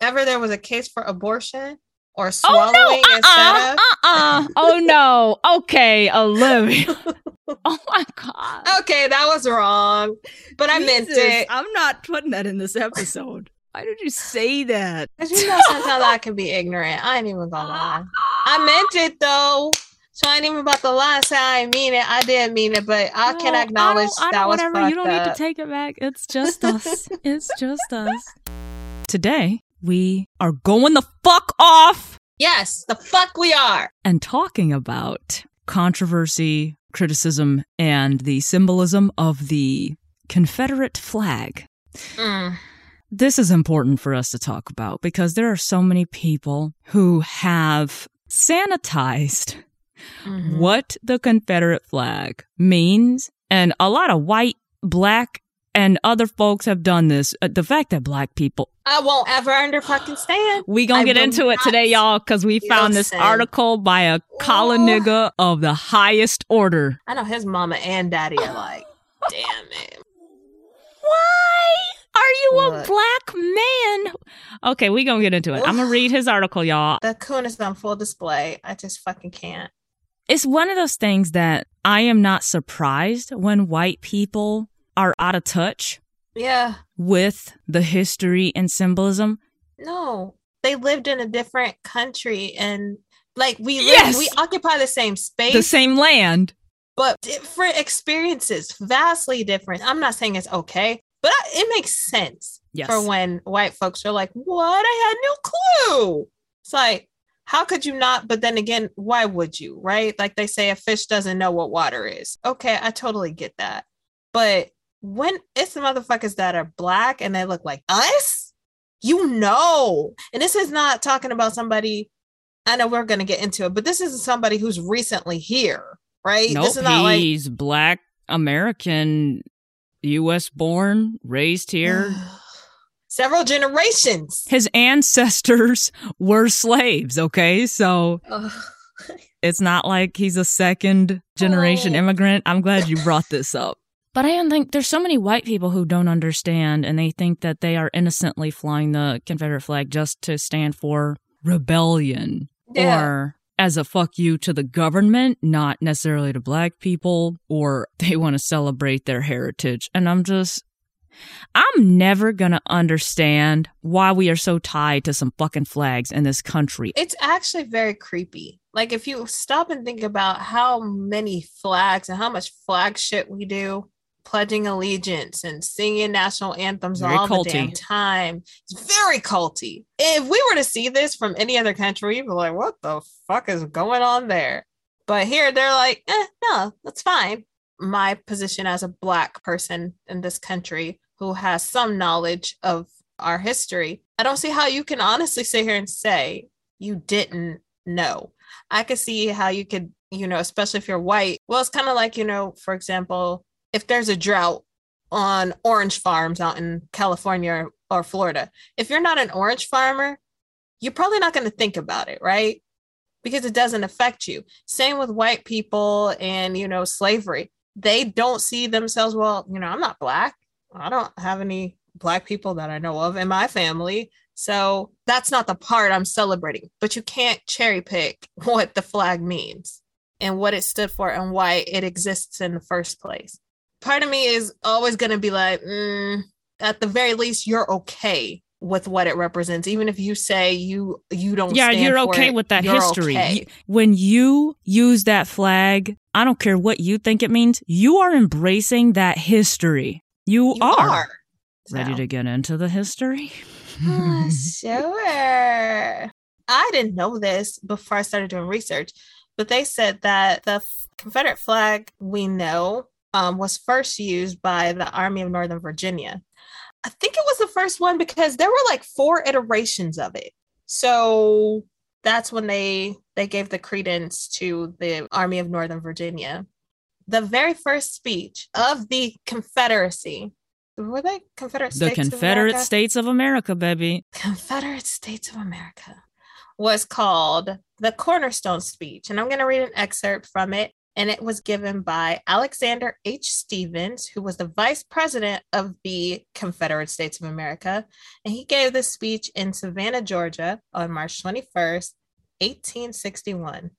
ever there was a case for abortion or Oh swallowing no! instead Uh-uh, of uh-uh. Oh no! Okay, Olivia. oh my god. Okay, that was wrong. But I meant it. I'm not putting that in this episode. Why did you say that? Cause you know sometimes I can be ignorant. I ain't even gonna lie. I meant it though. So I ain't even about to lie say I ain't mean it. I didn't mean it, but I can acknowledge I don't- I that don't- was whatever. fucked You don't need to take it back. It's just us. it's just us. Today we are going the fuck off yes, the fuck we are. and talking about controversy, criticism, and the symbolism of the Confederate flag. Mm. This is important for us to talk about because there are so many people who have sanitized Mhm. what the Confederate flag means. And a lot of white, black, and other folks have done this. Uh, The fact that black people, I won't ever under fucking stand. we gonna I get into it today, y'all, because we found this article by a collar Oh. nigga of the highest order. I know his mama and daddy are like, damn it. Why are you a black man? Okay, we gonna get into it. I'm gonna read his article, y'all. The coon is on full display. I just fucking can't. It's one of those things that I am not surprised when white people are out of touch Yeah. with the history and symbolism. No. They lived in a different country and like we live, Yes. we occupy the same space. The same land. but different experiences, vastly different. I'm not saying it's okay, but it makes sense Yes. for when white folks are like, "What? I had no clue." It's like, how could you not? But then again, why would you? Right? Like they say, a fish doesn't know what water is. Okay, I totally get that. But when it's the motherfuckers that are black and they look like us, you know. And this is not talking about somebody. I know we're going to get into it, but this is somebody who's recently here, right? Nope, this is not like he's black American, U.S. born, raised here. several generations. His ancestors were slaves. Okay, so it's not like he's a second generation Oh. immigrant. I'm glad you brought this up. But I don't think there's so many white people who don't understand and they think that they are innocently flying the Confederate flag just to stand for rebellion Yeah. or as a fuck you to the government, not necessarily to black people, or they want to celebrate their heritage. And I'm just, I'm never gonna understand why we are so tied to some fucking flags in this country. It's actually very creepy. Like if you stop and think about how many flags and how much flag shit we do, pledging allegiance and singing national anthems Very all culty. the damn time. It's very culty. If we were to see this from any other country, we'd be like, what the fuck is going on there? But here they're like, eh, no, that's fine. My position as a black person in this country who has some knowledge of our history, I don't see how you can honestly sit here and say you didn't know. I could see how you could, you know, especially if you're white. Well, it's kind of like, you know, for example, if there's a drought on orange farms out in California or, or Florida, if you're not an orange farmer, you're probably not going to think about it, right? Because it doesn't affect you. Same with white people and, you know, slavery. They don't see themselves, well, you know, I'm not black. I don't have any black people that I know of in my family. So that's not the part I'm celebrating. But you can't cherry pick what the flag means and what it stood for and why it exists in the first place. Part of me is always going to be like, mm, at the very least, you're okay with what it represents, even if you say you you don't. Yeah, you're okay it, with that history. okay. When you use that flag, I don't care what you think it means, you are embracing that history. You, You are. Ready So. to get into the history? Ah, sure. I didn't know this before I started doing research, but they said that the f- Confederate flag we know um, was first used by the Army of Northern Virginia. I think it was the first one because there were like four iterations of it. So that's when they they gave the credence to the Army of Northern Virginia. The very first speech of the Confederacy. Were they Confederate the States of Confederate America? States of America, baby. Confederate States of America was called the Cornerstone Speech. And I'm going to read an excerpt from it. And it was given by Alexander H. Stephens, who was the vice president of the Confederate States of America. And he gave this speech in Savannah, Georgia on March 21st, 1861.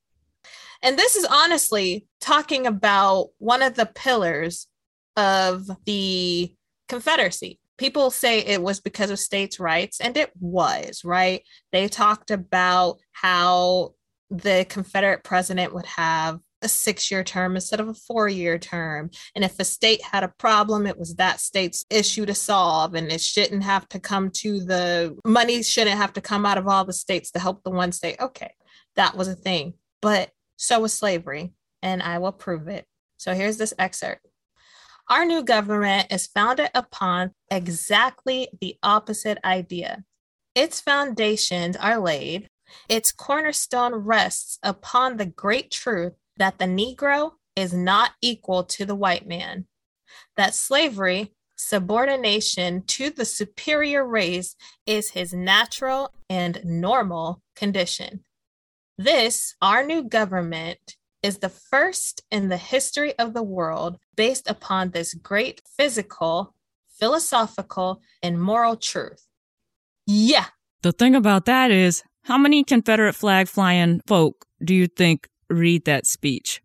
And this is honestly talking about one of the pillars of the Confederacy. People say it was because of states' rights, and it was, right? They talked about how the Confederate president would have a six year term instead of a four year term. And if a state had a problem, it was that state's issue to solve. And it shouldn't have to come to the money, shouldn't have to come out of all the states to help the one state. Okay, that was a thing. But so was slavery. And I will prove it. So here's this excerpt. Our new government is founded upon exactly the opposite idea. Its foundations are laid, its cornerstone rests upon the great truth that the Negro is not equal to the white man, that slavery, subordination to the superior race, is his natural and normal condition. This, our new government, is the first in the history of the world based upon this great physical, philosophical, and moral truth. Yeah. The thing about that is, how many Confederate flag flying folk do you think read that speech?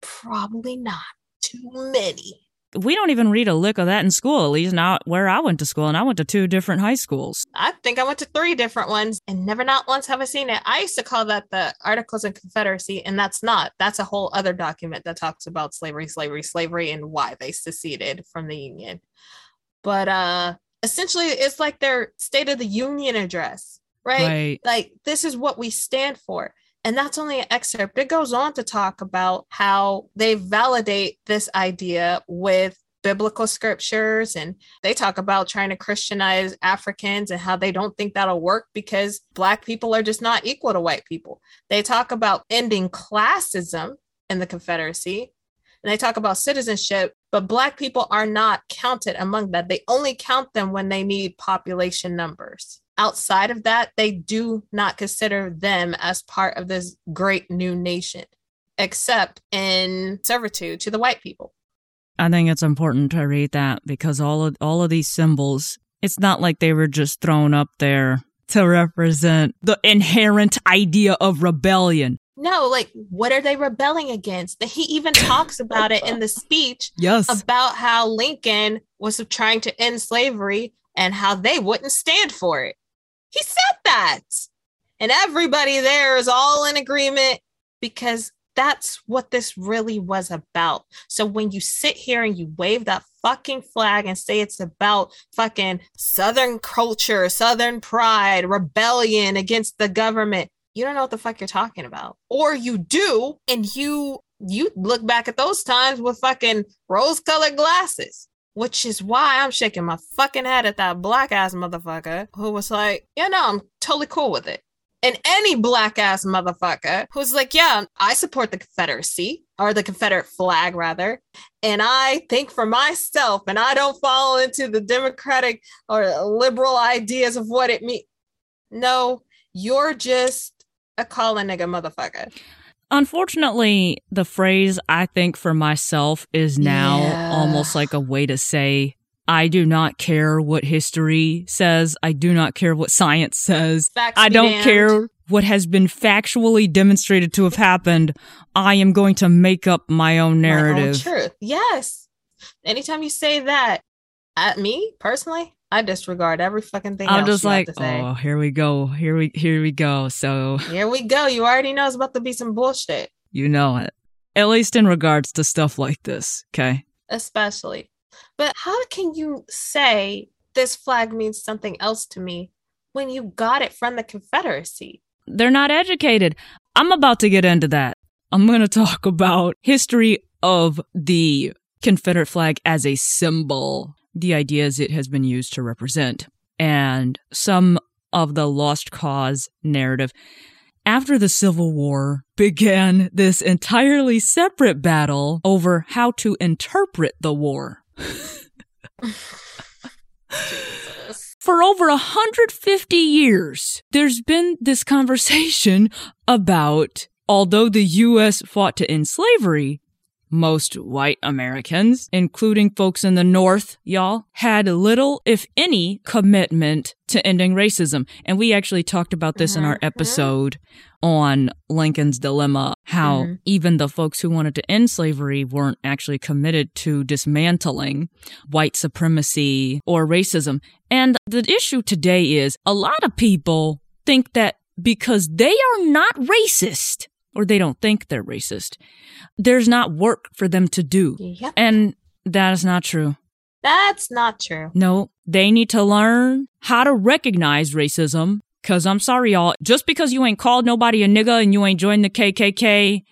Probably not too many. We don't even read a lick of that in school, at least not where I went to school, and I went to two different high schools. I think I went to three different ones and never not once have I seen it. I used to call that the Articles of Confederacy, and that's not. That's a whole other document that talks about slavery, slavery, slavery, and why they seceded from the Union. But uh essentially it's like their State of the Union address, right? Right. Like this is what we stand for. And that's only an excerpt. It goes on to talk about how they validate this idea with biblical scriptures and they talk about trying to Christianize Africans and how they don't think that'll work because Black people are just not equal to white people. They talk about ending classism in the Confederacy and they talk about citizenship, but Black people are not counted among that. They only count them when they need population numbers outside of that, they do not consider them as part of this great new nation, except in servitude to the white people. I think it's important to read that because all of all of these symbols, it's not like they were just thrown up there to represent the inherent idea of rebellion. No, like what are they rebelling against? That He even talks about it in the speech. Yes. About how Lincoln was trying to end slavery and how they wouldn't stand for it. He said that. And everybody there is all in agreement because that's what this really was about. So when you sit here and you wave that fucking flag and say it's about fucking Southern culture, Southern pride, rebellion against the government, you don't know what the fuck you're talking about. Or you do, and you you look back at those times with fucking rose colored glasses which is why I'm shaking my fucking head at that black ass motherfucker who was like, yeah, no, I'm totally cool with it. And any black ass motherfucker who's like, yeah, I support the Confederacy or the Confederate flag rather. And I think for myself and I don't fall into the democratic or liberal ideas of what it means. No, you're just a call a nigga motherfucker. Unfortunately, the phrase I think for myself is now yeah. almost like a way to say, I do not care what history says. I do not care what science says. Facts I don't damned. care what has been factually demonstrated to have happened. I am going to make up my own narrative. My own truth. Yes. Anytime you say that, at me personally, I disregard every fucking thing. I'm just like, oh, here we go, here we here we go. So here we go. You already know it's about to be some bullshit. You know it, at least in regards to stuff like this. Okay, especially. But how can you say this flag means something else to me when you got it from the Confederacy? They're not educated. I'm about to get into that. I'm going to talk about history of the Confederate flag as a symbol the ideas it has been used to represent, and some of the lost cause narrative. After the Civil War began this entirely separate battle over how to interpret the war. For over 150 years, there's been this conversation about although the U.S. fought to end slavery, most white Americans, including folks in the North, y'all, had little, if any, commitment to ending racism. And we actually talked about this in our Mm-hmm. episode on Lincoln's Dilemma, how Mhm. even the folks who wanted to end slavery weren't actually committed to dismantling white supremacy or racism. And the issue today is a lot of people think that because they are not racist, or they don't think they're racist, there's not work for them to do. Yep. And that is not true. That's not true. No, they need to learn how to recognize racism. Cause I'm sorry, y'all, just because you ain't called nobody a nigga and you ain't joined the KKK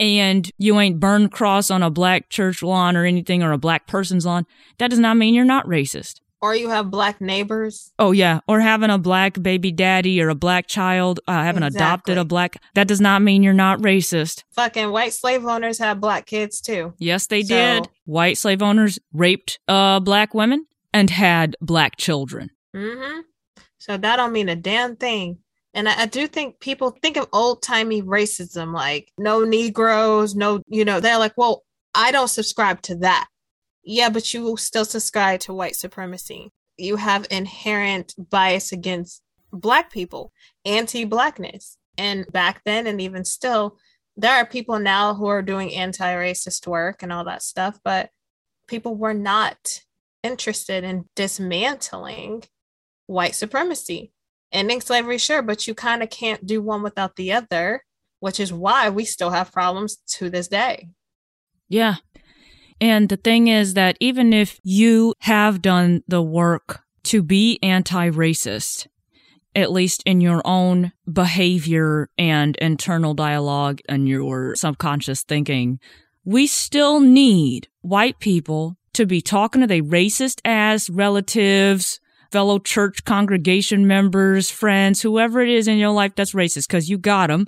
and you ain't burned cross on a black church lawn or anything or a black person's lawn, that does not mean you're not racist. Or you have black neighbors. Oh yeah, or having a black baby daddy or a black child, uh, having adopted a black, that does not mean you're not racist. Fucking white slave owners had black kids too. Yes, they So- did. White slave owners raped uh, black women and had black children. Mm-hmm. So that don't mean a damn thing. And I, I do think people think of old timey racism, like no Negroes, no, you know, they're like, well, I don't subscribe to that. Yeah, but you still subscribe to white supremacy. You have inherent bias against black people, anti blackness. And back then, and even still, there are people now who are doing anti racist work and all that stuff, but people were not interested in dismantling white supremacy. Ending slavery, sure, but you kind of can't do one without the other, which is why we still have problems to this day. Yeah. And the thing is that even if you have done the work to be anti racist, at least in your own behavior and internal dialogue and your subconscious thinking, we still need white people to be talking to their racist ass relatives, fellow church congregation members, friends, whoever it is in your life that's racist, because you got them.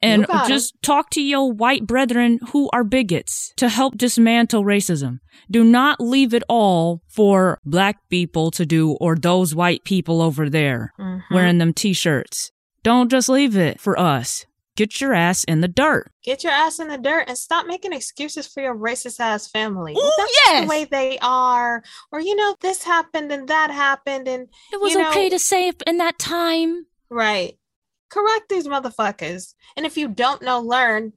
And You got 'em. just talk to your white brethren who are bigots to help dismantle racism. Do not leave it all for black people to do or those white people over there Mhm. wearing them t-shirts. Don't just leave it for us. Get your ass in the dirt. Get your ass in the dirt and stop making excuses for your racist ass family. Ooh, That's yes! the way they are. Or, you know, this happened and that happened. And, It was You know- okay to say it in that time. right. Correct these motherfuckers. And if you don't know, learn.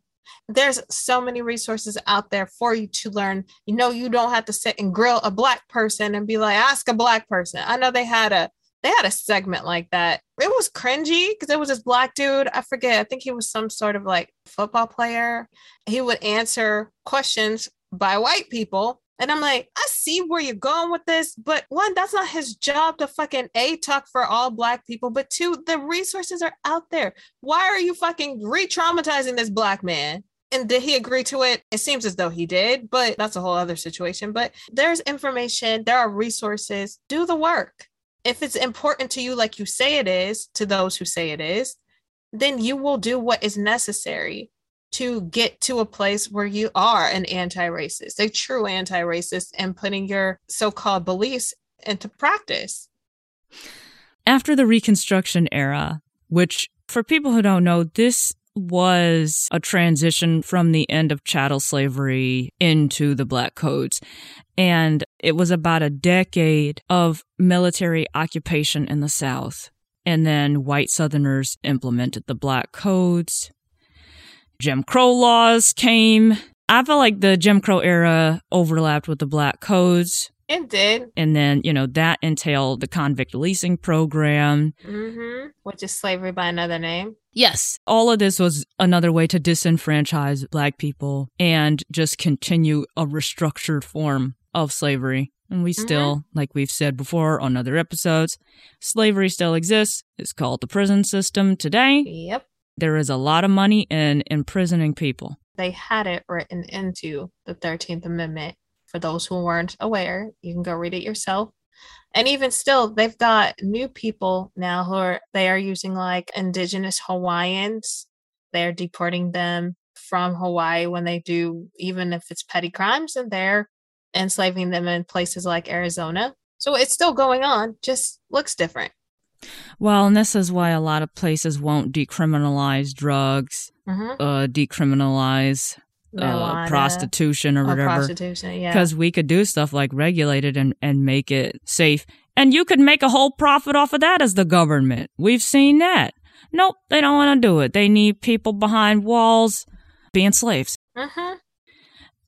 There's so many resources out there for you to learn. You know, you don't have to sit and grill a black person and be like, ask a black person. I know they had a they had a segment like that. It was cringy because it was this black dude. I forget. I think he was some sort of like football player. He would answer questions by white people. And I'm like, I see where you're going with this, but one, that's not his job to fucking A, talk for all black people, but two, the resources are out there. Why are you fucking re traumatizing this black man? And did he agree to it? It seems as though he did, but that's a whole other situation. But there's information, there are resources. Do the work. If it's important to you, like you say it is, to those who say it is, then you will do what is necessary to get to a place where you are an anti-racist, a true anti-racist, and putting your so-called beliefs into practice. After the Reconstruction era, which for people who don't know, this was a transition from the end of chattel slavery into the Black Codes. And it was about a decade of military occupation in the South. And then white Southerners implemented the Black Codes. Jim Crow laws came. I feel like the Jim Crow era overlapped with the Black Codes. It did, And then, you know, that entailed the convict leasing program. hmm which is slavery by another name. Yes. All of this was another way to disenfranchise black people and just continue a restructured form of slavery. And we still, like we've said before on other episodes, slavery still exists. It's called the prison system today. Yep. There is a lot of money in imprisoning people. They had it written into the 13th Amendment. For those who weren't aware, you can go read it yourself. And even still, they've got new people now who are they are using like indigenous Hawaiians. They're deporting them from Hawaii when they do, even if it's petty crimes, and they're enslaving them in places like Arizona. So it's still going on, just looks different. Well, and this is why a lot of places won't decriminalize drugs, Mhm. uh, decriminalize uh, prostitution or or whatever. prostitution. Yeah. Because we could do stuff like regulate it and, and make it safe. And you could make a whole profit off of that as the government. We've seen that. Nope, they don't want to do it. They need people behind walls being slaves. hmm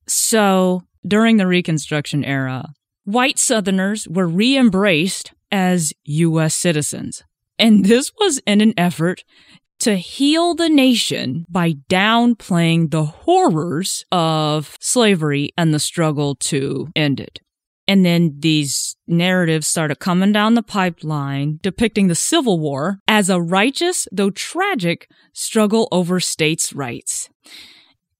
So during the Reconstruction era, white Southerners were re embraced as U.S. citizens. And this was in an effort to heal the nation by downplaying the horrors of slavery and the struggle to end it. And then these narratives started coming down the pipeline depicting the Civil War as a righteous, though tragic, struggle over states' rights.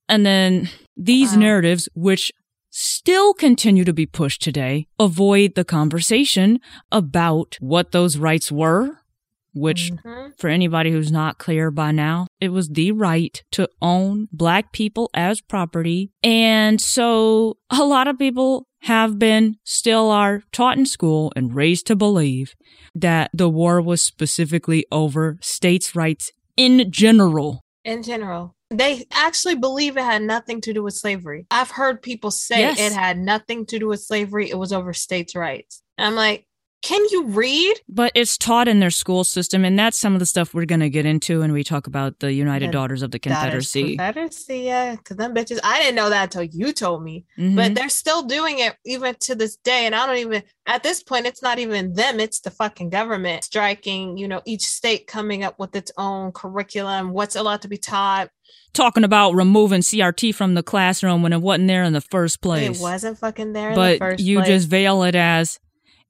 And then these Wow. narratives, which still continue to be pushed today, avoid the conversation about what those rights were, which Mhm. for anybody who's not clear by now, it was the right to own black people as property. And so a lot of people have been, still are taught in school and raised to believe that the war was specifically over states' rights in general. in general. They actually believe it had nothing to do with slavery. I've heard people say Yes. it had nothing to do with slavery. It was over states' rights. And I'm like, can you read? But it's taught in their school system, and that's some of the stuff we're going to get into when we talk about the United The Daughters of the Confederacy. Confederacy, yeah. Because them bitches, I didn't know that until you told me. Mhm. But they're still doing it even to this day. And I don't even, at this point, it's not even them, it's the fucking government striking, you know, each state coming up with its own curriculum, what's allowed to be taught. Talking about removing CRT from the classroom when it wasn't there in the first place. It wasn't fucking there in the but first you place. just veil it as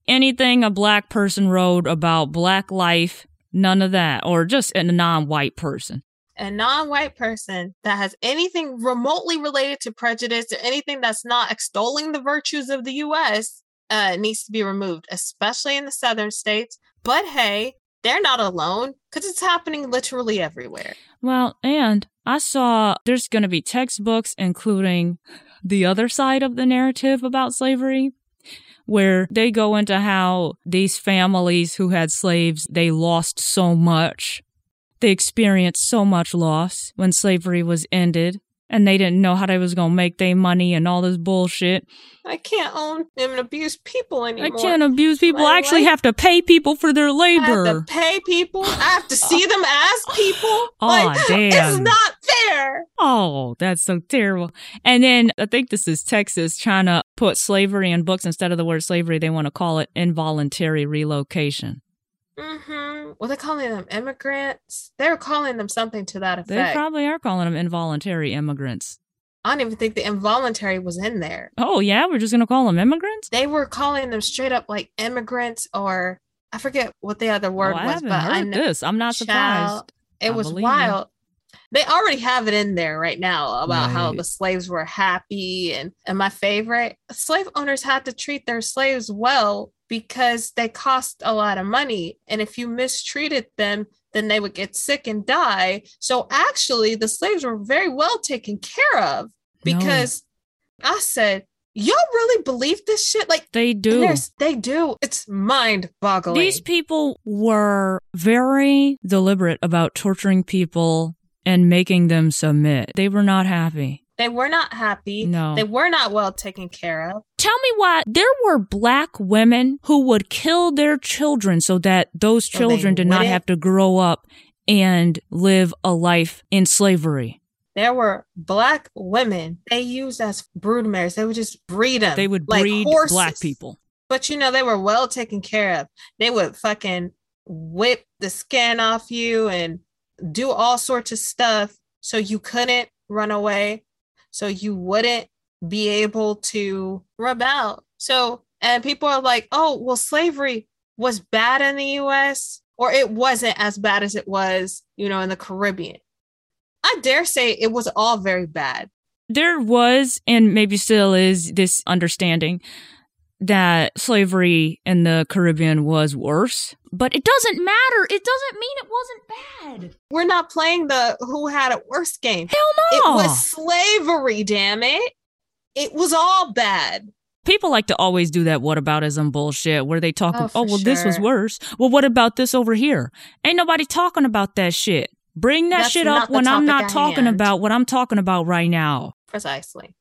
anything a black person wrote about black life, none of that, or just a non-white person. a non-white person that has anything remotely related to prejudice or anything that's not extolling the virtues of the US uh, needs to be removed, especially in the southern states. But hey, they're not alone because it's happening literally everywhere. Well, and I saw there's going to be textbooks including the other side of the narrative about slavery where they go into how these families who had slaves, they lost so much. They experienced so much loss when slavery was ended and they didn't know how they was going to make their money and all this bullshit. I can't own and abuse people anymore. I can't abuse people. I actually life- have to pay people for their I have to labor. pay people. I have to see them as people. Aw, like, It's not fair. Oh, that's so terrible. And then I think this is Texas trying to put slavery in books instead of the word slavery. They want to call it involuntary relocation. Mm-hmm. Hmm Well, they're calling them immigrants. They're calling them something to that effect. They probably are calling them involuntary immigrants. I don't even think the involuntary was in there. Oh, yeah, we're just going to call them immigrants? They were calling them straight up like immigrants, or I forget what the other word oh, was, but I know this. I'm not surprised. It I was believe you. wild. They already have it in there right now about how the slaves were happy and and my favorite slave owners had to treat their slaves well because they cost a lot of money and if you mistreated them then they would get sick and die. So actually the slaves were very well taken care of No, because I said, y'all really believe this shit? Like, they do. they do. It's mind boggling. These people were very deliberate about torturing people and making them submit. They were not happy. they were not happy. No. They were not well taken care of. Tell me why there were black women who would kill their children so that those children did not have to grow up and live a life in slavery. There were black women they used as broodmares. They would just breed them. They would like breed horses. black people. But you know, they were well taken care of. They would fucking whip the skin off you and do all sorts of stuff so you couldn't run away, so you wouldn't be able to rebel. So, and people are like, oh, well, slavery was bad in the US, or it wasn't as bad as it was, you know, in the Caribbean. I dare say it was all very bad. There was, and maybe still is, this understanding that slavery in the Caribbean was worse. But it doesn't matter. It doesn't mean it wasn't bad. We're not playing the who had it worse game. Hell no. It was slavery, damn it. It was all bad. People like to always do that what whataboutism bullshit where they talk, Oh, oh, well, this was worse. Well, what about this over here? Ain't nobody talking about that shit. Bring that That's shit up when I'm not talking hand. about what I'm talking about right now. Precisely.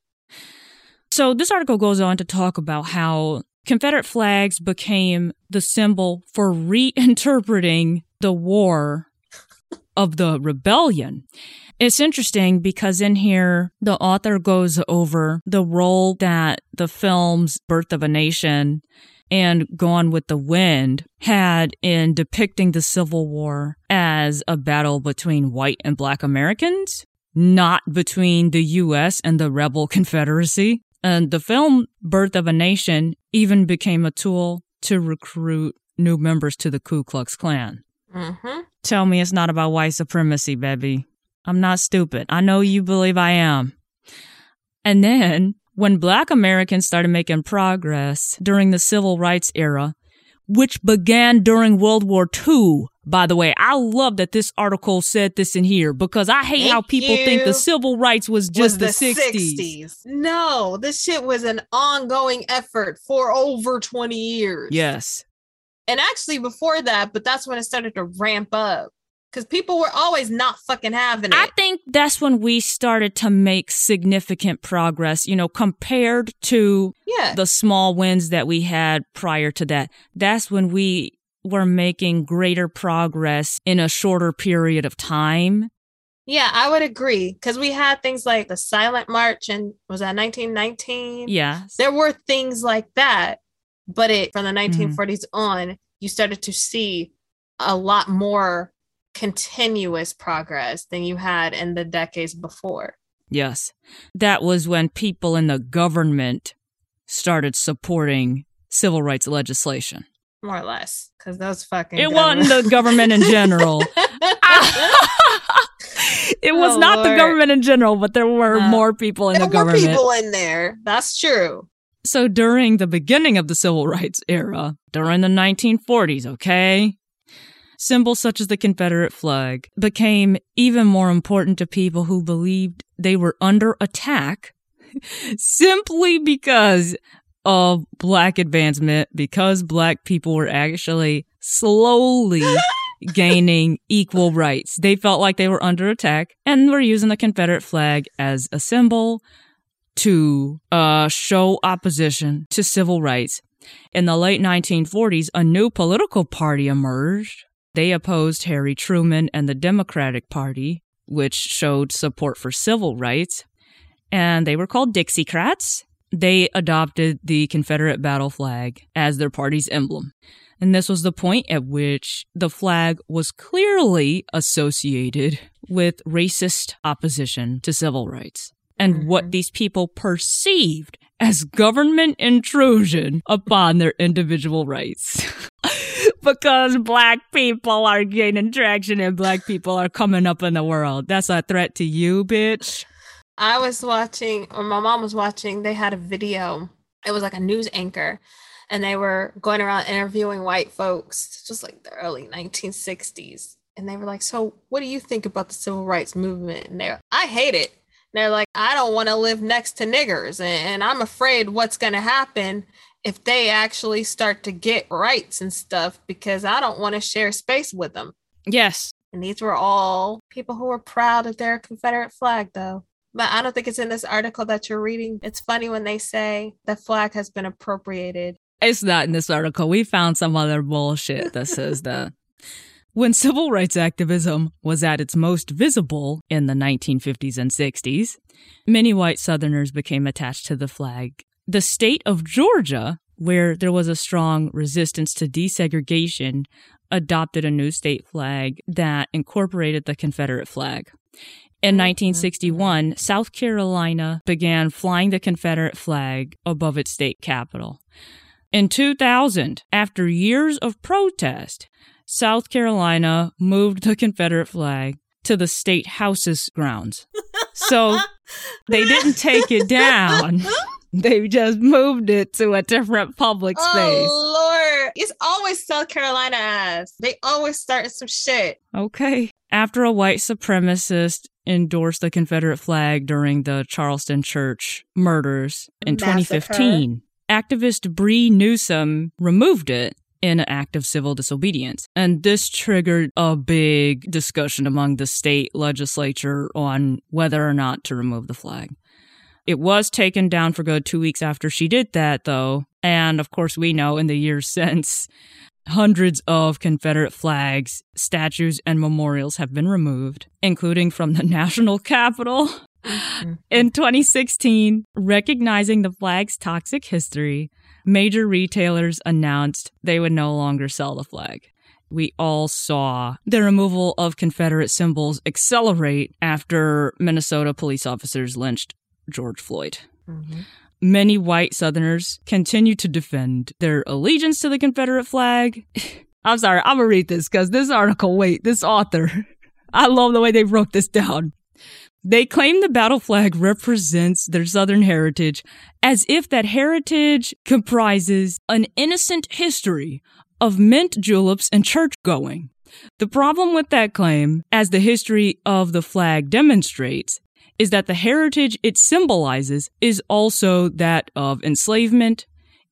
So this article goes on to talk about how Confederate flags became the symbol for reinterpreting the war of the rebellion. It's interesting because in here, the author goes over the role that the films Birth of a Nation and Gone with the Wind had in depicting the Civil War as a battle between white and black Americans, not between the U.S. and the rebel Confederacy. And the film Birth of a Nation even became a tool to recruit new members to the Ku Klux Klan. Mm-hmm. Tell me it's not about white supremacy, baby. I'm not stupid. I know you believe I am. And then when black Americans started making progress during the civil rights era, which began during World War II, by the way, I love that this article said this in here because I hate Thank how people think the civil rights was just was the, the 60s. 60s. No, this shit was an ongoing effort for over 20 years. Yes. And actually before that, but that's when it started to ramp up. Because people were always not fucking having it. I think that's when we started to make significant progress, you know, compared to yeah. the small wins that we had prior to that. That's when we were making greater progress in a shorter period of time. yeah, I would agree. Because we had things like the Silent March and was that 1919? Yeah. There were things like that. But it from the Mm-hmm. 1940s on, you started to see a lot more continuous progress than you had in the decades before. Yes. That was when people in the government started supporting civil rights legislation. More or less. Because those fucking It wasn't the government in general. it was Oh, not the government in general, but there were No. more people in the world. there were government. people in there. That's true. So during the beginning of the civil rights era, during the 1940s, okay, symbols such as the Confederate flag became even more important to people who believed they were under attack simply because of black advancement, because black people were actually slowly gaining equal rights. They felt like they were under attack and were using the Confederate flag as a symbol to uh, show opposition to civil rights. In the late 1940s, a new political party emerged. They opposed Harry Truman and the Democratic Party, which showed support for civil rights, and they were called Dixiecrats. They adopted the Confederate battle flag as their party's emblem. And this was the point at which the flag was clearly associated with racist opposition to civil rights and mm-hmm. what these people perceived as government intrusion upon their individual rights. because black people are gaining traction and black people are coming up in the world. That's a threat to you, bitch. I was watching, or my mom was watching, they had a video. It was like a news anchor, and they were going around interviewing white folks, just like the early 1960s. And they were like, So, what do you think about the civil rights movement? And they're, I hate it. And they're like, I don't want to live next to niggers. And, and I'm afraid what's going to happen if they actually start to get rights and stuff because I don't want to share space with them. Yes. And these were all people who were proud of their Confederate flag, though. But I don't think it's in this article that you're reading. It's funny when they say the flag has been appropriated. It's not in this article. We found some other bullshit that says that. When civil rights activism was at its most visible in the 1950s and 60s, many white Southerners became attached to the flag. The state of Georgia, where there was a strong resistance to desegregation, adopted a new state flag that incorporated the Confederate flag. In 1961, South Carolina began flying the Confederate flag above its state capitol. In 2000, after years of protest, South Carolina moved the Confederate flag to the state house's grounds. So they didn't take it down. They just moved it to a different public oh, space. Oh Lord, it's always South Carolina ass. They always starting some shit. Okay. After a white supremacist endorsed the Confederate flag during the Charleston Church murders in Massacre. 2015, activist Bree Newsom removed it in an act of civil disobedience. And this triggered a big discussion among the state legislature on whether or not to remove the flag. It was taken down for good two weeks after she did that, though. And of course, we know in the years since, hundreds of Confederate flags, statues, and memorials have been removed, including from the national capitol. Mm-hmm. In 2016, recognizing the flag's toxic history, major retailers announced they would no longer sell the flag. We all saw the removal of Confederate symbols accelerate after Minnesota police officers lynched George Floyd. Mm-hmm. Many white Southerners continue to defend their allegiance to the Confederate flag. I'm sorry, I'm gonna read this because this article, wait, this author, I love the way they broke this down. They claim the battle flag represents their Southern heritage as if that heritage comprises an innocent history of mint juleps and church going. The problem with that claim, as the history of the flag demonstrates, is that the heritage it symbolizes is also that of enslavement,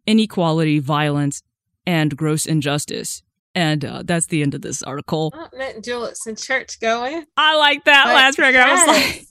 inequality, violence, and gross injustice. And uh, that's the end of this article. Oh, mint juleps and church going. I like that but last paragraph. Yes. I was like,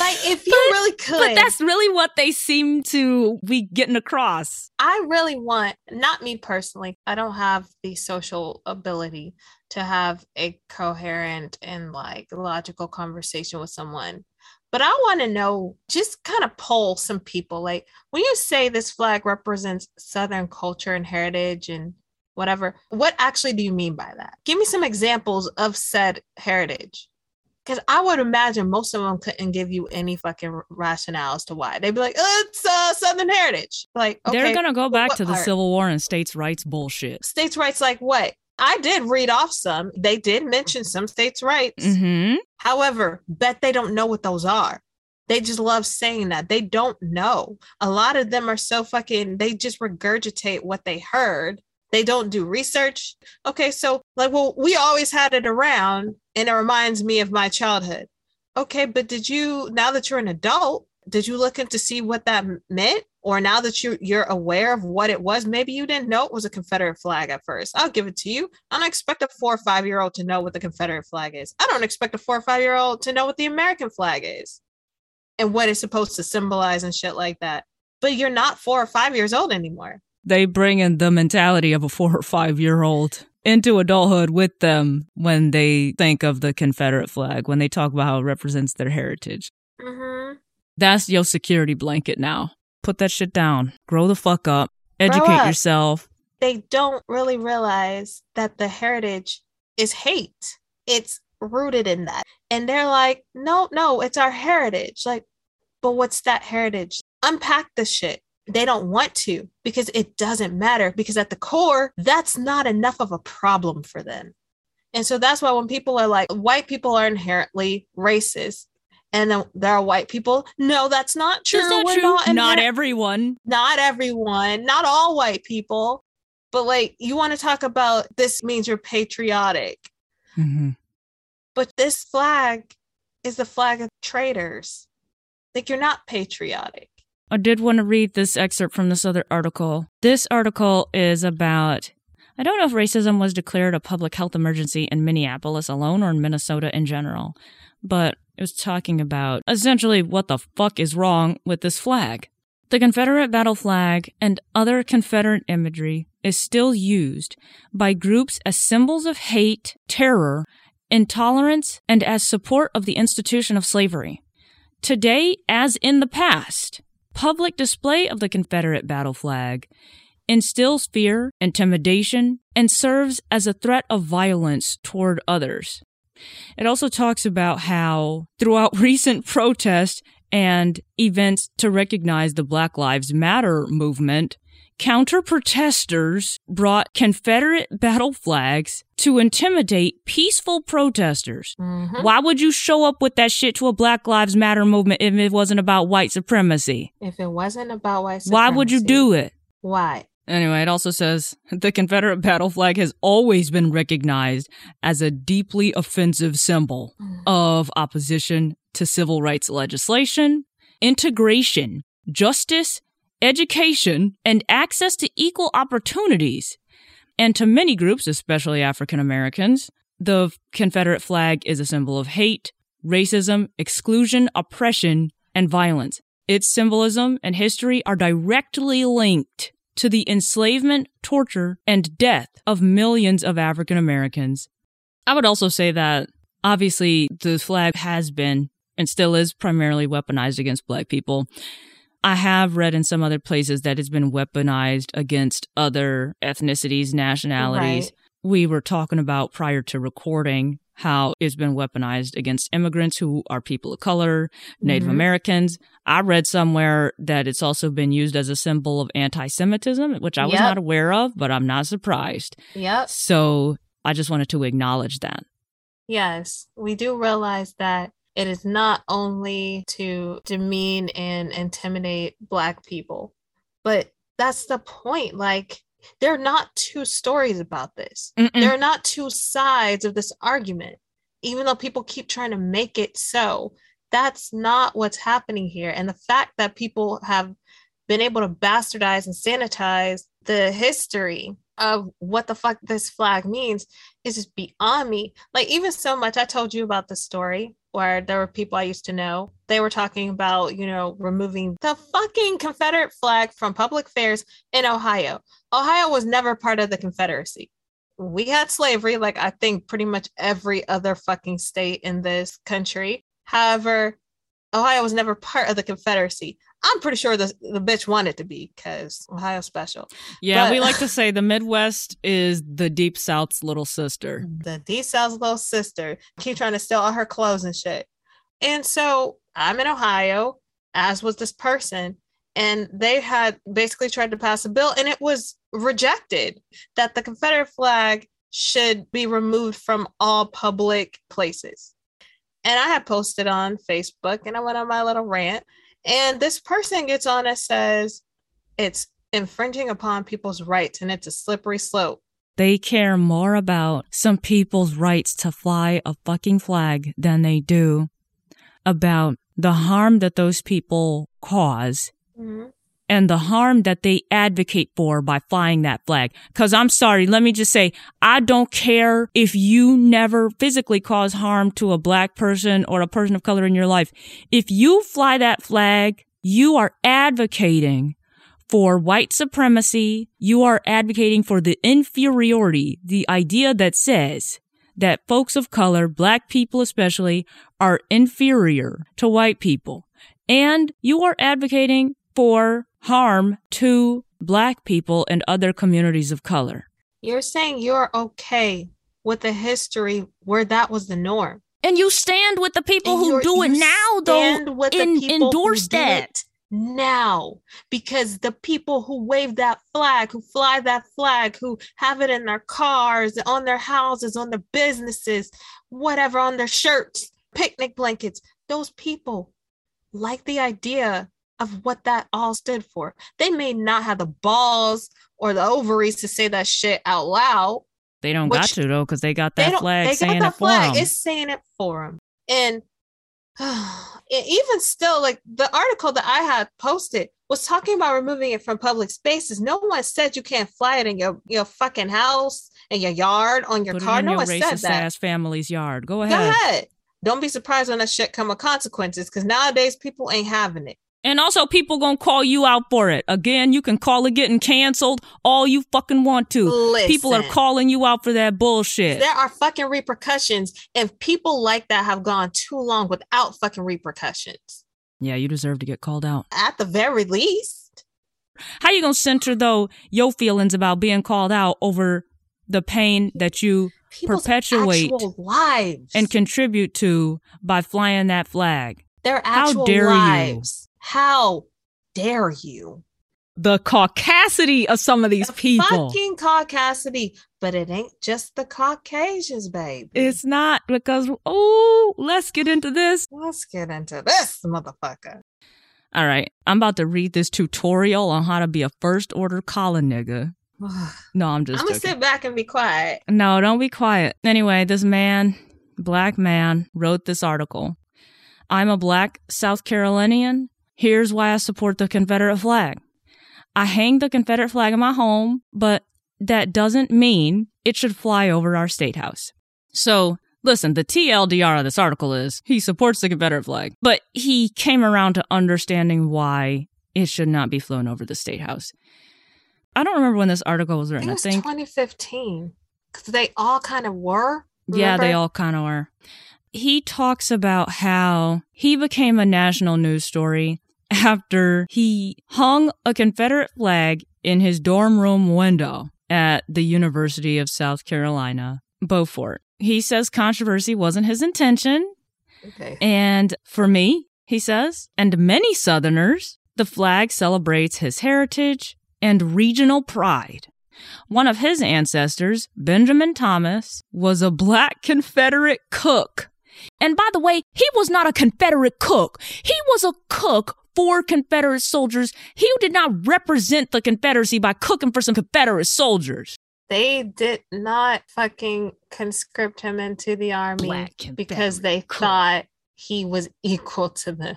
like if you but, really could. but that's really what they seem to be getting across. I really want not me personally i don't have the social ability to have a coherent and like logical conversation with someone but i want to know just kind of poll some people like when you say this flag represents southern culture and heritage and whatever what actually do you mean by that? Give me some examples of said heritage because I would imagine most of them couldn't give you any fucking rationale as to why. They'd be like, oh, it's uh, Southern heritage. Like, okay, they're gonna go back to the part? Civil War and states' rights bullshit. States' rights, like what? I did read off some. They did mention some states' rights. Mm-hmm. However, bet they don't know what those are. They just love saying that. They don't know. A lot of them are so fucking, they just regurgitate what they heard they don't do research. Okay, so like, well, we always had it around and it reminds me of my childhood. Okay, but did you, now that you're an adult, did you look into see what that meant? Or now that you you're aware of what it was, maybe you didn't know it was a Confederate flag at first. I'll give it to you. I don't expect a four or five year old to know what the Confederate flag is. I don't expect a four or five year old to know what the American flag is and what it's supposed to symbolize and shit like that. But you're not four or five years old anymore they bring in the mentality of a four or five year old into adulthood with them when they think of the Confederate flag, when they talk about how it represents their heritage. Mm-hmm. That's your security blanket now. Put that shit down. Grow the fuck up. Educate up. yourself. They don't really realize that the heritage is hate. It's rooted in that. And they're like, no, no, it's our heritage. Like, but what's that heritage? Unpack the shit they don't want to because it doesn't matter because at the core that's not enough of a problem for them. And so that's why when people are like white people are inherently racist and then there are white people no that's not true. That's not, We're true. Not, inher- not everyone. Not everyone. Not all white people. But like you want to talk about this means you're patriotic. Mm-hmm. but this flag is the flag of traitors. Like you're not patriotic I did want to read this excerpt from this other article. This article is about I don't know if racism was declared a public health emergency in Minneapolis alone or in Minnesota in general, but it was talking about essentially what the fuck is wrong with this flag. The Confederate battle flag and other Confederate imagery is still used by groups as symbols of hate, terror, intolerance, and as support of the institution of slavery. Today, as in the past, public display of the Confederate battle flag instills fear, intimidation, and serves as a threat of violence toward others. It also talks about how throughout recent protests and events to recognize the Black Lives Matter movement, counter protesters brought Confederate battle flags to intimidate peaceful protesters. Mm-hmm. Why would you show up with that shit to a Black Lives Matter movement if it wasn't about white supremacy? If it wasn't about white supremacy. Why would you do it? Why? Anyway, it also says the Confederate battle flag has always been recognized as a deeply offensive symbol mm. of opposition to civil rights legislation, integration, justice, education, and access to equal opportunities. And to many groups, especially African Americans, the Confederate flag is a symbol of hate, racism, exclusion, oppression, and violence. Its symbolism and history are directly linked to the enslavement, torture, and death of millions of African Americans. I would also say that obviously the flag has been and still is primarily weaponized against black people. I have read in some other places that it's been weaponized against other ethnicities, nationalities. Right. We were talking about prior to recording how it's been weaponized against immigrants who are people of color, Native Mhm. Americans. I read somewhere that it's also been used as a symbol of anti Semitism, which I was Yep. not aware of, but I'm not surprised. Yep. So I just wanted to acknowledge that. Yes, we do realize that it is not only to demean and intimidate Black people, but that's the point. Like, there are not two stories about this. Mm-mm. There are not two sides of this argument, even though people keep trying to make it so. That's not what's happening here. And the fact that people have been able to bastardize and sanitize the history of what the fuck this flag means is just beyond me. Like, even so much, I told you about the story where there were people I used to know. They were talking about, you know, removing the fucking Confederate flag from public fairs in Ohio. Ohio was never part of the Confederacy. We had slavery, like I think pretty much every other fucking state in this country. However, Ohio was never part of the Confederacy. I'm pretty sure the, the bitch wanted to be because Ohio special. Yeah, But- we like to say the Midwest is the Deep South's little sister. the D South's little sister keep trying to steal all her clothes and shit. And so I'm in Ohio, as was this person, and they had basically tried to pass a bill and it was rejected that the Confederate flag should be removed from all public places. And I had posted on Facebook and I went on my little rant. And this person gets on and says it's infringing upon people's rights and it's a slippery slope. They care more about some people's rights to fly a fucking flag than they do about the harm that those people cause Mhm. And the harm that they advocate for by flying that flag. Cause I'm sorry, let me just say, I don't care if you never physically cause harm to a black person or a person of color in your life. If you fly that flag, you are advocating for white supremacy. You are advocating for the inferiority, the idea that says that folks of color, black people especially, are inferior to white people. And you are advocating for harm to black people and other communities of color. You're saying you're okay with a history where that was the norm. And you stand with the people And who do it now, stand though, with the and people endorse that. now because the people who wave that flag, who fly that flag, who have it in their cars, on their houses, on their businesses, whatever, on their shirts, picnic blankets, those people like the idea of what that all stood for. They may not have the balls or the ovaries to say that shit out loud, They don't got to though, because they got that don't flag they saying got it that for flag it's saying it for them and and even still like the article that i had posted was talking about removing it from public spaces no one said you can't fly it in your your fucking house in your yard on your Put car it no your one said that ass family's yard. Go ahead. go ahead. ahead don't be surprised when that shit come with consequences because nowadays people ain't having it And also, people gonna call you out for it. Again, you can call it getting canceled all you fucking want to. People are calling you out for that bullshit. there are fucking repercussions if people like that have gone too long without fucking repercussions yeah, you deserve to get called out. at the very least How you gonna center though your feelings about being called out over the pain that you people's Perpetuate lives and contribute to by flying that flag? their actual How dare you. How dare you? The caucasity of some of these The people. Fucking caucasity, but it ain't just the Caucasians, baby. It's not because oh, let's get into this. Let's get into this, motherfucker. All right, I'm about to read this tutorial on how to be a first order collar nigga. No, I'm just. I'm gonna sit back and be quiet. No, don't be quiet. Anyway, this man, black man, wrote this article. I'm a black South Carolinian. Here's why I support the Confederate flag. I hang the Confederate flag in my home, but that doesn't mean it should fly over our state house. So, listen, the TLDR of this article is he supports the Confederate flag, but he came around to understanding why it should not be flown over the state house. I don't remember when this article was written. I think I it was think 2015 because they all kind of were. Yeah, they all kind of were. He talks about how he became a national news story after he hung a Confederate flag in his dorm room window at the University of South Carolina, Beaufort. He says controversy wasn't his intention. Okay. And for me, he says, and many Southerners, the flag celebrates his heritage and regional pride. One of his ancestors, Benjamin Thomas, was a black Confederate cook. And by the way, he was not a Confederate cook. He was a cook for Confederate soldiers. He did not represent the Confederacy by cooking for some Confederate soldiers. They did not fucking conscript him into the army because they cook. thought he was equal to them.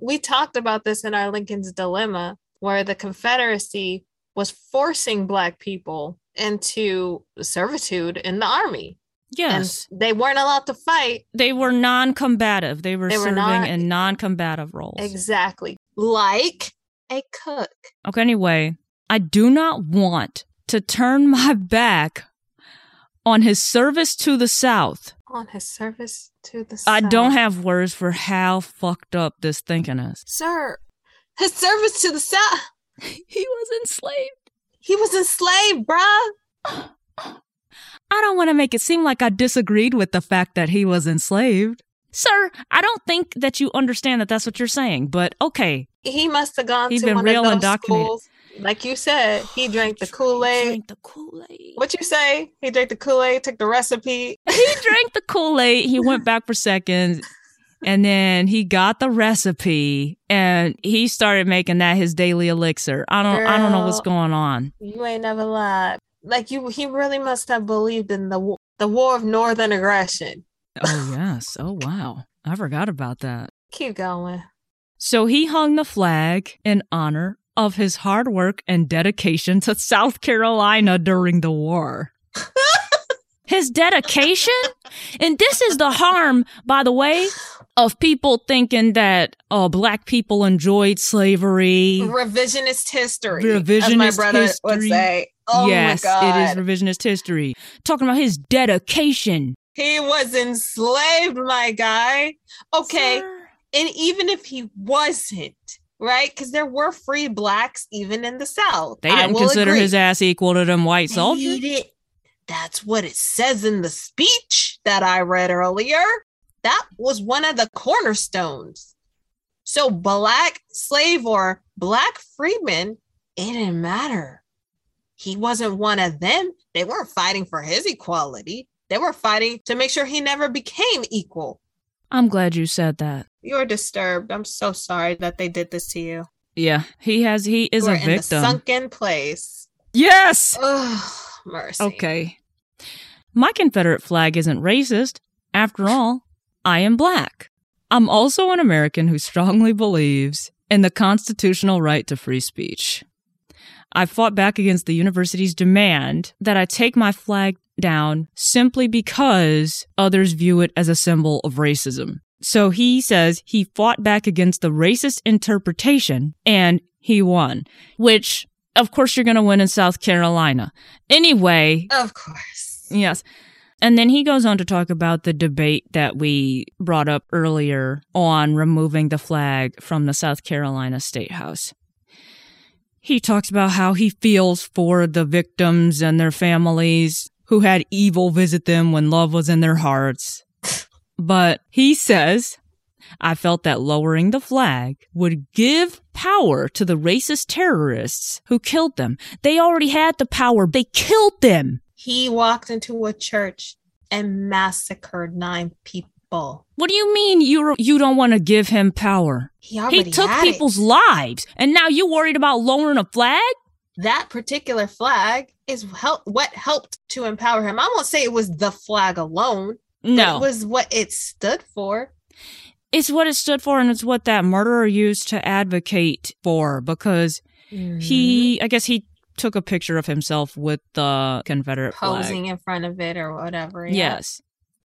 We talked about this in our Lincoln's Dilemma, where the Confederacy was forcing Black people into servitude in the army. Yes. And they weren't allowed to fight. they were non combative. They were They were serving not- in non combative roles. Exactly. Like a cook. Okay, anyway, I do not want to turn my back on his service to the South. On his service to the I don't have words for how fucked up this thinking is. Sir, his service to the South. He was enslaved. He was enslaved, bruh. I don't want to make it seem like I disagreed with the fact that he was enslaved. Sir, I don't think that you understand that that's what you're saying, but okay. He must have gone He's to been one real of those schools. Like you said, he drank the Kool Aid. Drink the Kool-Aid. What you say? He drank the Kool Aid, took the recipe. he drank the Kool-Aid. He went back for seconds. And then he got the recipe and he started making that his daily elixir. I don't I don't know what's going on. You ain't never lied. Like you, he really must have believed in the the war of northern aggression. Oh yes. Oh wow. I forgot about that. Keep going. So he hung the flag in honor of his hard work and dedication to South Carolina during the war. his dedication? And this is the harm, by the way, of people thinking that oh, black people enjoyed slavery. Revisionist history, as my Revisionist brother would history. say. Oh yes, my god, it is revisionist history. Talking about his dedication. he was enslaved, my guy. Okay, Sir. and even if he wasn't, right? Because there were free blacks even in the South. They didn't consider agree. his ass equal to them white soldiers. That's what it says in the speech that I read earlier. That was one of the cornerstones. So, black slave or black freeman, it didn't matter. He wasn't one of them. They weren't fighting for his equality. They were fighting to make sure he never became equal. I'm glad you said that. You're disturbed. I'm so sorry that they did this to you. Yeah, he has. He is you a are in the victim. sunken place. yes. Oh, mercy. Okay. My Confederate flag isn't racist. After all, I am black. I'm also an American who strongly believes in the constitutional right to free speech. I fought back against the university's demand that I take my flag down simply because others view it as a symbol of racism. So he says he fought back against the racist interpretation and he won, which of course you're going to win in South Carolina. Anyway, Of course. Yes. And then he goes on to talk about the debate that we brought up earlier on removing the flag from the South Carolina State House. He talks about how he feels for the victims and their families who had evil visit them when love was in their hearts. But he says, I felt that lowering the flag would give power to the racist terrorists who killed them. They already had the power. They killed them. He walked into a church and massacred nine people. What do you mean you you don't want to give him power? He already He took people's it. lives, and now you worried about lowering a flag? That particular flag is help what helped to empower him. I won't say it was the flag alone. No, it was what it stood for. it's what it stood for, and it's what that murderer used to advocate for. Because He, mm-hmm. I guess he took a picture of himself with the Confederate flag. posing flag. in front of it or whatever. yeah. Yes.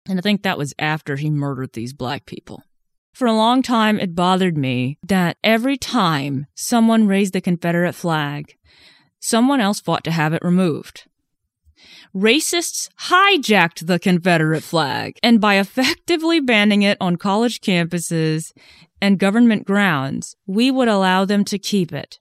And I think that was after he murdered these black people. For a long time, it bothered me that every time someone raised the Confederate flag, someone else fought to have it removed. Racists hijacked the Confederate flag, and by effectively banning it on college campuses and government grounds, we would allow them to keep it.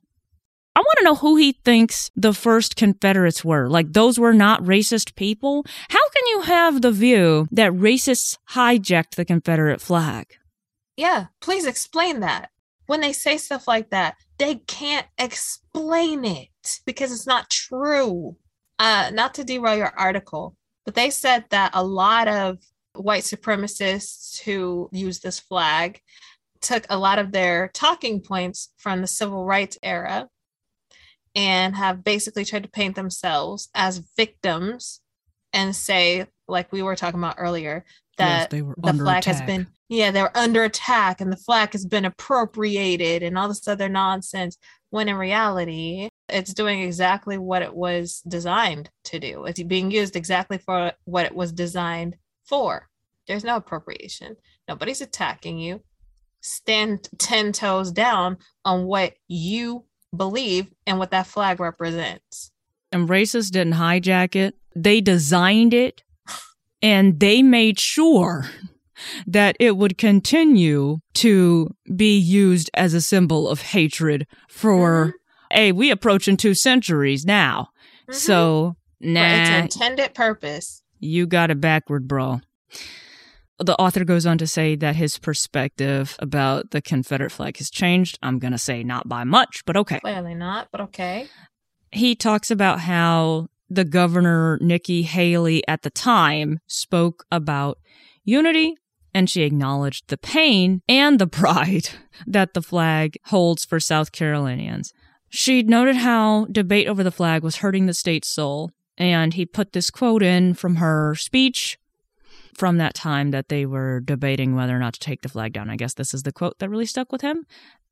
I want to know who he thinks the first Confederates were. Like, those were not racist people? How can you have the view that racists hijacked the Confederate flag? Yeah, please explain that. When they say stuff like that, they can't explain it because it's not true. Uh, not to derail your article, but they said that a lot of white supremacists who use this flag took a lot of their talking points from the civil rights era and have basically tried to paint themselves as victims and say, like we were talking about earlier, that they were the flag has been yeah they're under attack and the flag has been appropriated and all this other nonsense when in reality it's doing exactly what it was designed to do. It's being used exactly for what it was designed for. There's no appropriation. Nobody's attacking you. Stand 10 toes down on what you believe and what that flag represents And racists didn't hijack it, they designed it, and they made sure that it would continue to be used as a symbol of hatred for, hey, we approaching two centuries now. Mhm. So, now nah, its intended purpose You got it backward, bro. The author goes on to say that his perspective about the Confederate flag has changed. I'm going to say not by much, but okay. clearly not but okay He talks about how the governor, Nikki Haley, at the time spoke about unity and she acknowledged the pain and the pride that the flag holds for South Carolinians. She noted how debate over the flag was hurting the state's soul, and he put this quote in from her speech from that time that they were debating whether or not to take the flag down. I guess this is the quote that really stuck with him.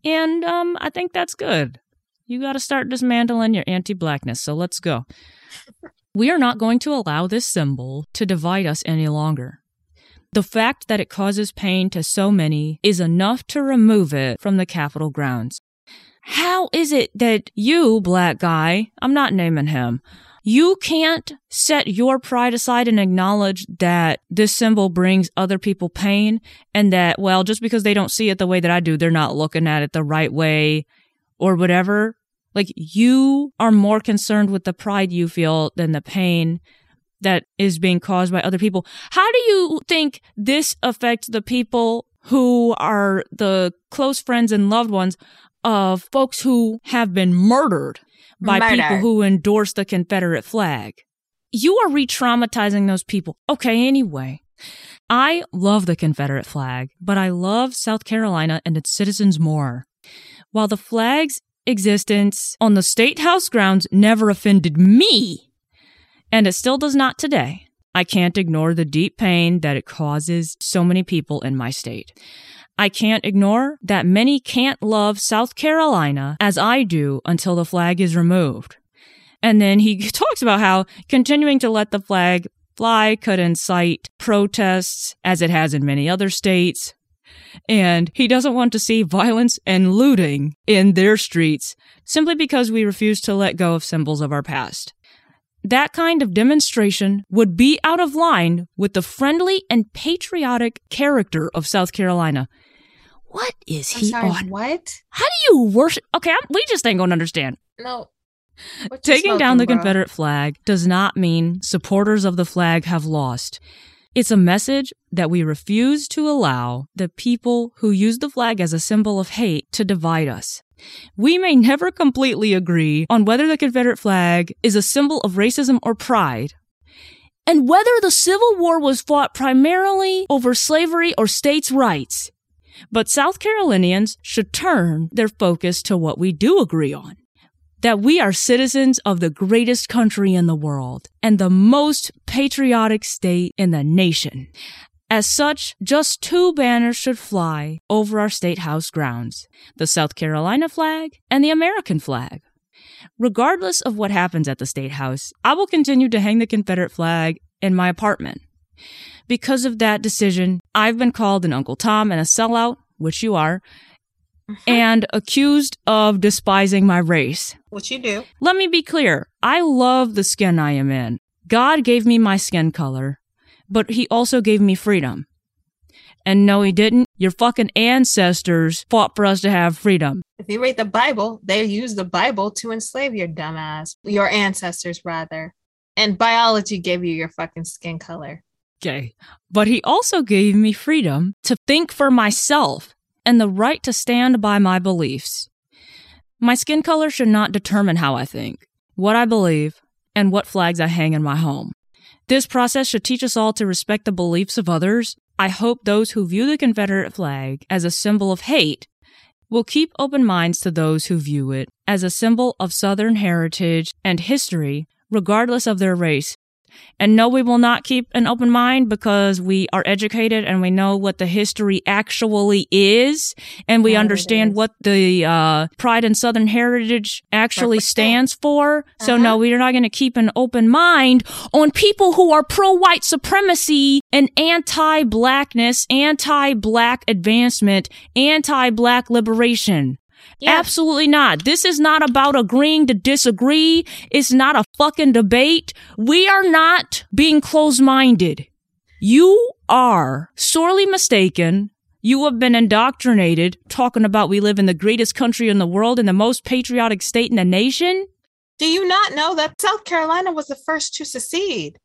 And um, I think that's good. You got to start dismantling your anti blackness, so let's go. we are not going to allow this symbol to divide us any longer. The fact that it causes pain to so many is enough to remove it from the Capitol grounds. How is it that you, black guy, I'm not naming him, you can't set your pride aside and acknowledge that this symbol brings other people pain and that, well, just because they don't see it the way that I do, they're not looking at it the right way or whatever. Like you are more concerned with the pride you feel than the pain that is being caused by other people. How do you think this affects the people who are the close friends and loved ones of folks who have been murdered by Murder. people who endorse the Confederate flag? You are re traumatizing those people. Okay, anyway. I love the Confederate flag, but I love South Carolina and its citizens more. While the flag's existence on the State House grounds never offended me, and it still does not today, I can't ignore the deep pain that it causes so many people in my state. I can't ignore that many can't love South Carolina as I do until the flag is removed. And then he talks about how continuing to let the flag fly could incite protests, as it has in many other states. And he doesn't want to see violence and looting in their streets simply because we refuse to let go of symbols of our past. That kind of demonstration would be out of line with the friendly and patriotic character of South Carolina. What is I'm he sorry, on? what? How do you worship? Okay, I'm, we just ain't gonna understand. No. Taking down the bro? Confederate flag does not mean supporters of the flag have lost. It's a message that we refuse to allow the people who use the flag as a symbol of hate to divide us. We may never completely agree on whether the Confederate flag is a symbol of racism or pride, and whether the Civil War was fought primarily over slavery or states' rights. But South Carolinians should turn their focus to what we do agree on that we are citizens of the greatest country in the world and the most patriotic state in the nation. As such, just two banners should fly over our state house grounds the South Carolina flag and the American flag. Regardless of what happens at the State House, I will continue to hang the Confederate flag in my apartment. Because of that decision, I've been called an Uncle Tom and a sellout, which you are, mm-hmm. and accused of despising my race. What you do? Let me be clear. I love the skin I am in. God gave me my skin color, but he also gave me freedom. And no, he didn't. Your fucking ancestors fought for us to have freedom. If you read the Bible, they used the Bible to enslave your dumbass, your ancestors rather. And biology gave you your fucking skin color. Okay. But he also gave me freedom to think for myself and the right to stand by my beliefs. My skin color should not determine how I think, what I believe, and what flags I hang in my home. This process should teach us all to respect the beliefs of others. I hope those who view the Confederate flag as a symbol of hate will keep open minds to those who view it as a symbol of Southern heritage and history, regardless of their race, and no, we will not keep an open mind because we are educated and we know what the history actually is. And we understand what the uh, pride and Southern heritage actually stands for. Uh-huh. So no, we are not going to keep an open mind on people who are pro white supremacy and anti blackness, anti black advancement, anti black liberation. Yeah. Absolutely not. This is not about agreeing to disagree. It's not a fucking debate. We are not being closed minded. You are sorely mistaken. You have been indoctrinated talking about we live in the greatest country in the world and the most patriotic state in the nation. Do you not know that South Carolina was the first to secede?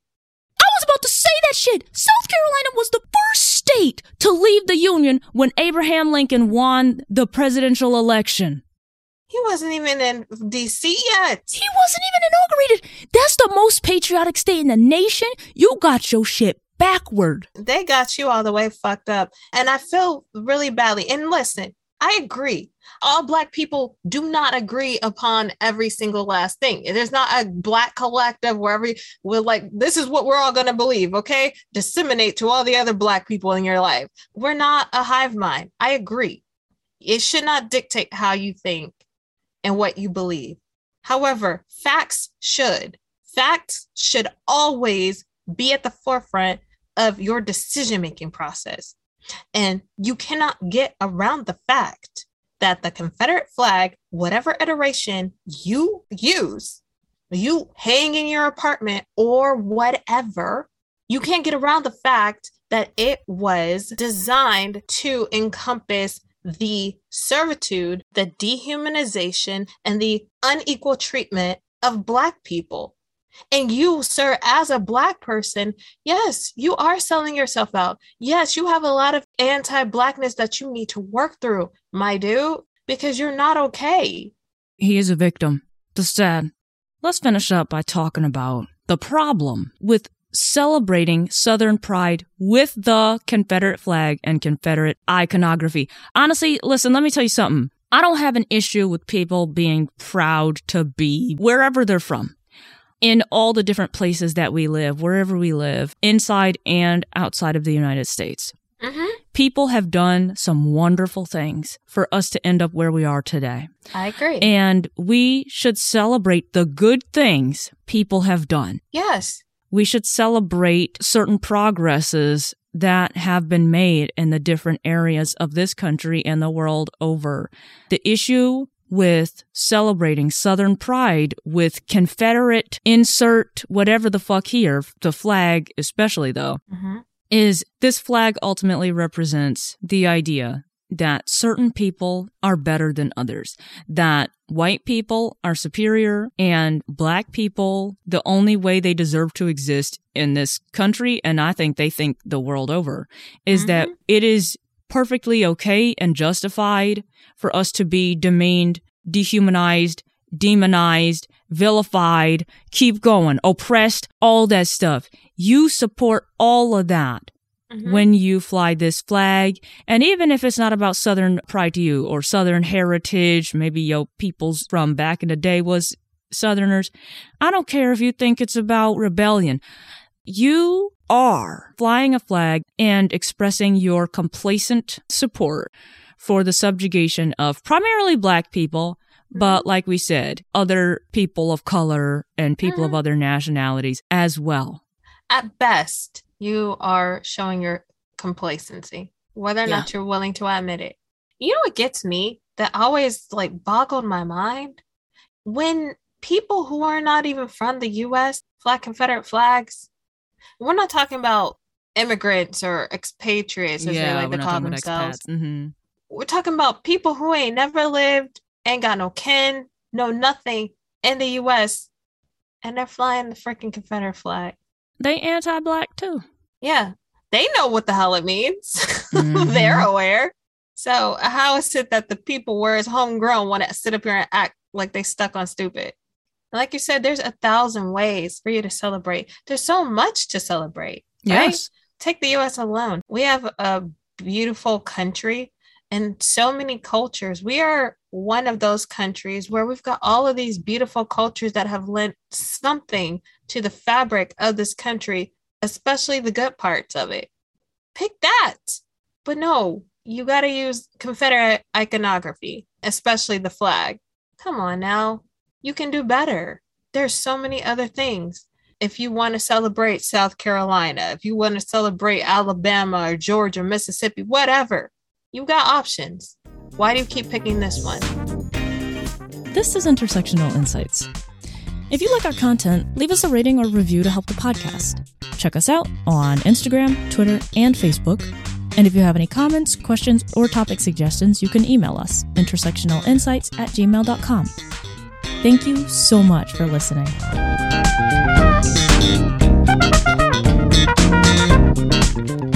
Was about to say that shit. South Carolina was the first state to leave the Union when Abraham Lincoln won the presidential election. He wasn't even in DC yet. He wasn't even inaugurated. That's the most patriotic state in the nation. You got your shit backward. They got you all the way fucked up. And I feel really badly. And listen, I agree. All Black people do not agree upon every single last thing. There's not a Black collective where every we're like, this is what we're all going to believe. Okay. Disseminate to all the other Black people in your life. We're not a hive mind. I agree. It should not dictate how you think and what you believe. However, facts should. Facts should always be at the forefront of your decision making process. And you cannot get around the fact that the Confederate flag, whatever iteration you use, you hang in your apartment or whatever, you can't get around the fact that it was designed to encompass the servitude, the dehumanization, and the unequal treatment of Black people. And you, sir, as a Black person, yes, you are selling yourself out. Yes, you have a lot of anti Blackness that you need to work through, my dude, because you're not okay. He is a victim. The sad. Let's finish up by talking about the problem with celebrating Southern pride with the Confederate flag and Confederate iconography. Honestly, listen, let me tell you something. I don't have an issue with people being proud to be wherever they're from in all the different places that we live, wherever we live, inside and outside of the United States. Mm-hmm. People have done some wonderful things for us to end up where we are today. I agree. And we should celebrate the good things people have done. Yes. We should celebrate certain progresses that have been made in the different areas of this country and the world over. The issue with celebrating Southern pride with Confederate insert whatever the fuck here, the flag especially though, mm-hmm. is this flag ultimately represents the idea that certain people are better than others, that white people are superior and black people, the only way they deserve to exist in this country, and I think they think the world over, is mm-hmm. that it is perfectly okay and justified for us to be demeaned, dehumanized, demonized, vilified, keep going, oppressed, all that stuff. You support all of that mm-hmm. when you fly this flag. And even if it's not about Southern pride to you or Southern heritage, maybe your peoples from back in the day was Southerners. I don't care if you think it's about rebellion. You are flying a flag and expressing your complacent support for the subjugation of primarily black people, But like we said, other people of color and people of Mhm. other nationalities as well. At best, you are showing your complacency, whether or not you're willing to admit it. You know what gets me that always like boggled my mind? When people who are not even from the US fly Confederate flags, we're not talking about immigrants or expatriates as they like to call themselves. hmm We're talking about people who ain't never lived, ain't got no kin, no nothing in the US, and they're flying the freaking Confederate flag. They anti-black too. Yeah, they know what the hell it means. Mhm. They're aware. So how is it that the people where it's homegrown want to sit up here and act like they stuck on stupid? Like you said, there's a thousand ways for you to celebrate. There's so much to celebrate. right? Yes. Take the US alone. We have a beautiful country and so many cultures. We are one of those countries where we've got all of these beautiful cultures that have lent something to the fabric of this country, especially the good parts of it. Pick that. But no, you got to use Confederate iconography, especially the flag. Come on now. You can do better. There's so many other things if you want to celebrate South Carolina, if you want to celebrate Alabama or Georgia, Mississippi, whatever, you've got options. Why do you keep picking this one? This is Intersectional Insights. If you like our content, leave us a rating or review to help the podcast. Check us out on Instagram, Twitter, and Facebook. And if you have any comments, questions, or topic suggestions, you can email us intersectionalinsights at gmail.com. Thank you so much for listening. Thank you.